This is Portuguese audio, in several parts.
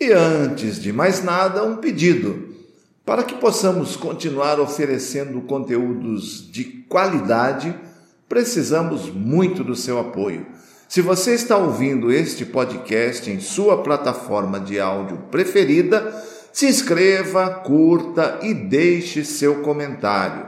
E antes de mais nada, um pedido. Para que possamos continuar oferecendo conteúdos de qualidade, precisamos muito do seu apoio. Se você está ouvindo este podcast em sua plataforma de áudio preferida, se inscreva, curta e deixe seu comentário.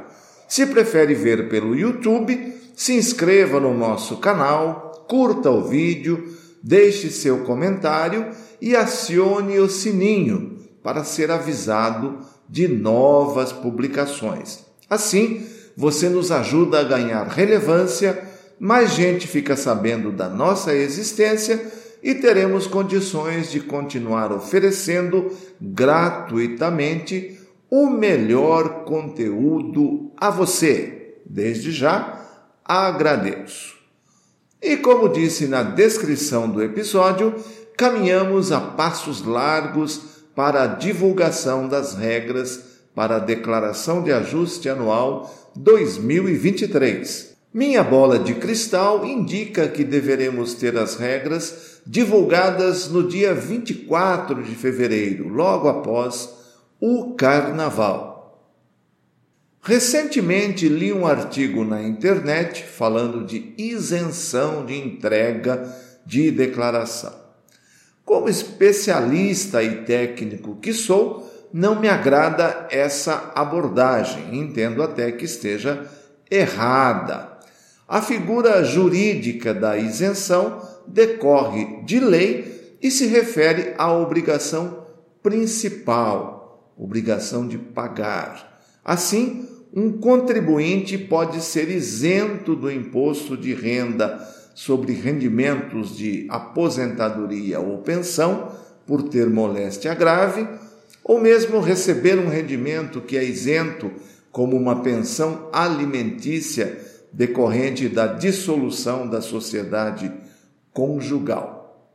Se prefere ver pelo YouTube, se inscreva no nosso canal, curta o vídeo, deixe seu comentário e acione o sininho para ser avisado de novas publicações. Assim, você nos ajuda a ganhar relevância, mais gente fica sabendo da nossa existência e teremos condições de continuar oferecendo gratuitamente o melhor conteúdo a você. Desde já, agradeço. E como disse na descrição do episódio, caminhamos a passos largos para a divulgação das regras para a Declaração de Ajuste Anual 2023. Minha bola de cristal indica que deveremos ter as regras divulgadas no dia 24 de fevereiro, logo após o Carnaval. Recentemente li um artigo na internet falando de isenção de entrega de declaração. Como especialista e técnico que sou, não me agrada essa abordagem, entendo até que esteja errada. A figura jurídica da isenção decorre de lei e se refere à obrigação principal, obrigação de pagar. Assim, um contribuinte pode ser isento do imposto de renda sobre rendimentos de aposentadoria ou pensão por ter moléstia grave, ou mesmo receber um rendimento que é isento, como uma pensão alimentícia decorrente da dissolução da sociedade conjugal.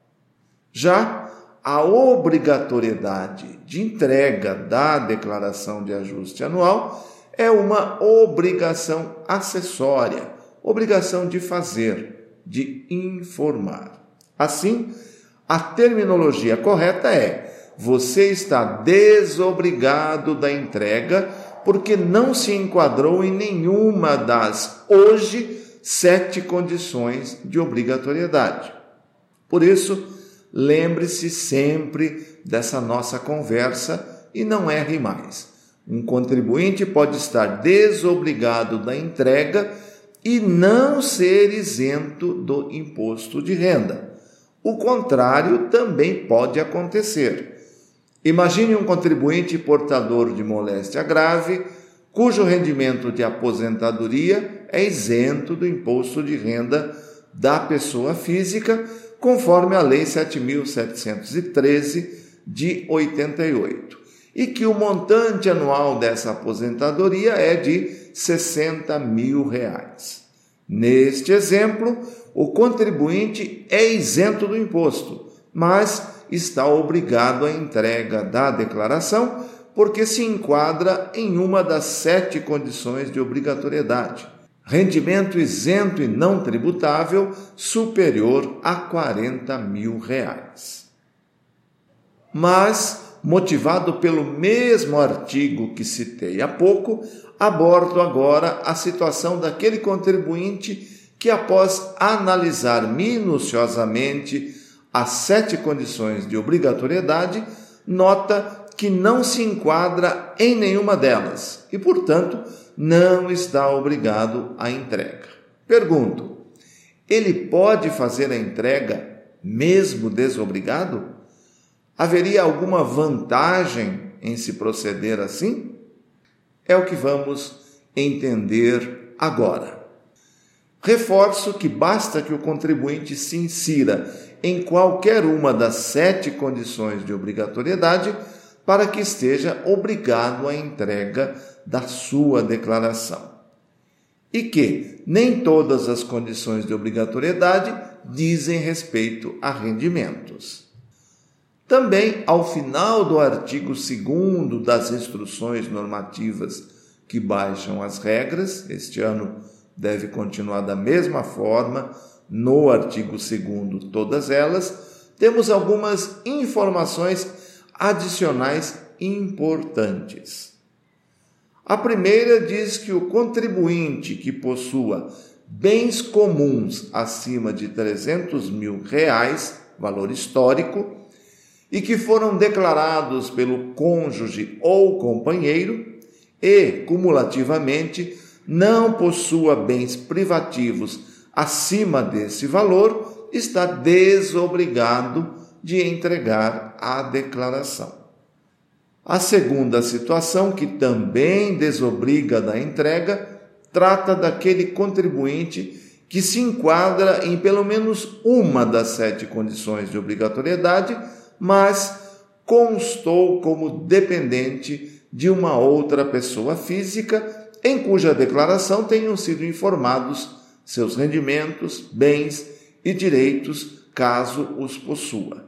Já a obrigatoriedade de entrega da declaração de ajuste anual é uma obrigação acessória, obrigação de fazer de informar. Assim, a terminologia correta é: você está desobrigado da entrega porque não se enquadrou em nenhuma das hoje sete condições de obrigatoriedade. Por isso, lembre-se sempre dessa nossa conversa e não erre mais. Um contribuinte pode estar desobrigado da entrega e não ser isento do imposto de renda. O contrário também pode acontecer. Imagine um contribuinte portador de moléstia grave, cujo rendimento de aposentadoria é isento do imposto de renda da pessoa física, conforme a Lei 7.713 de 88, e que o montante anual dessa aposentadoria é de 60 mil reais. Neste exemplo, o contribuinte é isento do imposto, mas está obrigado à entrega da declaração porque se enquadra em uma das sete condições de obrigatoriedade. Rendimento isento e não tributável superior a 40 mil reais. Mas motivado pelo mesmo artigo que citei há pouco, abordo agora a situação daquele contribuinte que, após analisar minuciosamente as sete condições de obrigatoriedade, nota que não se enquadra em nenhuma delas e, portanto, não está obrigado à entrega. Pergunto: ele pode fazer a entrega mesmo desobrigado? Haveria alguma vantagem em se proceder assim? É o que vamos entender agora. Reforço que basta que o contribuinte se insira em qualquer uma das sete condições de obrigatoriedade para que esteja obrigado à entrega da sua declaração. E que nem todas as condições de obrigatoriedade dizem respeito a rendimentos. Também, ao final do artigo 2 das instruções normativas que baixam as regras, este ano deve continuar da mesma forma, no artigo 2, todas elas, temos algumas informações adicionais importantes. A primeira diz que o contribuinte que possua bens comuns acima de 300 mil reais, valor histórico, e que foram declarados pelo cônjuge ou companheiro, e, cumulativamente, não possua bens privativos acima desse valor, está desobrigado de entregar a declaração. A segunda situação, que também desobriga da entrega, trata daquele contribuinte que se enquadra em pelo menos uma das sete condições de obrigatoriedade, mas constou como dependente de uma outra pessoa física em cuja declaração tenham sido informados seus rendimentos, bens e direitos, caso os possua.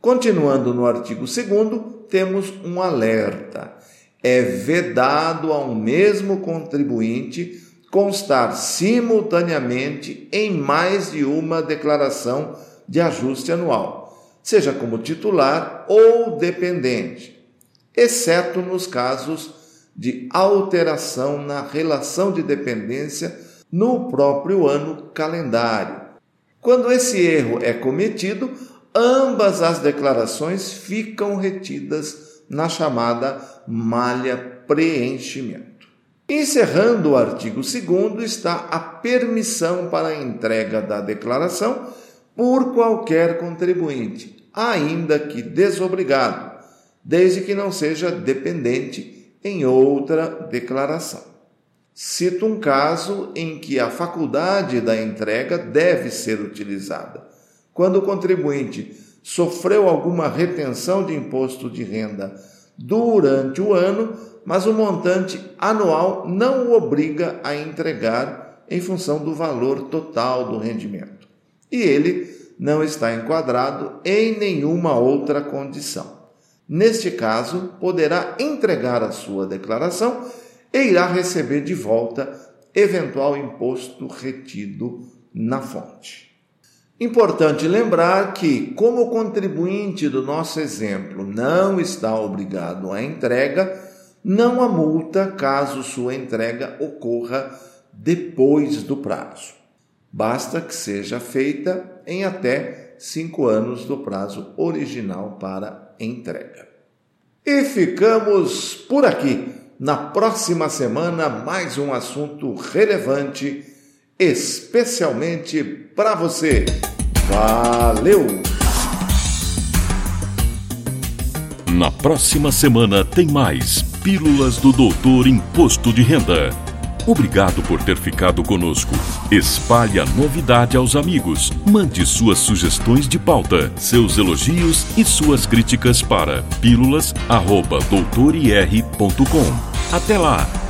Continuando no artigo 2, temos um alerta. É vedado ao mesmo contribuinte constar simultaneamente em mais de uma declaração de ajuste anual, seja como titular ou dependente exceto nos casos de alteração na relação de dependência no próprio ano calendário. Quando esse erro é cometido, ambas as declarações ficam retidas na chamada malha preenchimento. Encerrando o artigo 2 está a permissão para a entrega da declaração por qualquer contribuinte, ainda que desobrigado, desde que não seja dependente em outra declaração. Cito um caso em que a faculdade da entrega deve ser utilizada. Quando o contribuinte sofreu alguma retenção de imposto de renda durante o ano, mas o montante anual não o obriga a entregar em função do valor total do rendimento. E ele não está enquadrado em nenhuma outra condição. Neste caso, poderá entregar a sua declaração e irá receber de volta eventual imposto retido na fonte. Importante lembrar que, como o contribuinte do nosso exemplo não está obrigado à entrega, não há multa caso sua entrega ocorra depois do prazo. Basta que seja feita em até cinco anos do prazo original para entrega. E ficamos por aqui. Na próxima semana, mais um assunto relevante, especialmente para você. Valeu! Na próxima semana tem mais Pílulas do Doutor Imposto de Renda. Obrigado por ter ficado conosco. Espalhe a novidade aos amigos. Mande suas sugestões de pauta, seus elogios e suas críticas para pílulas.doutorir.com. Até lá!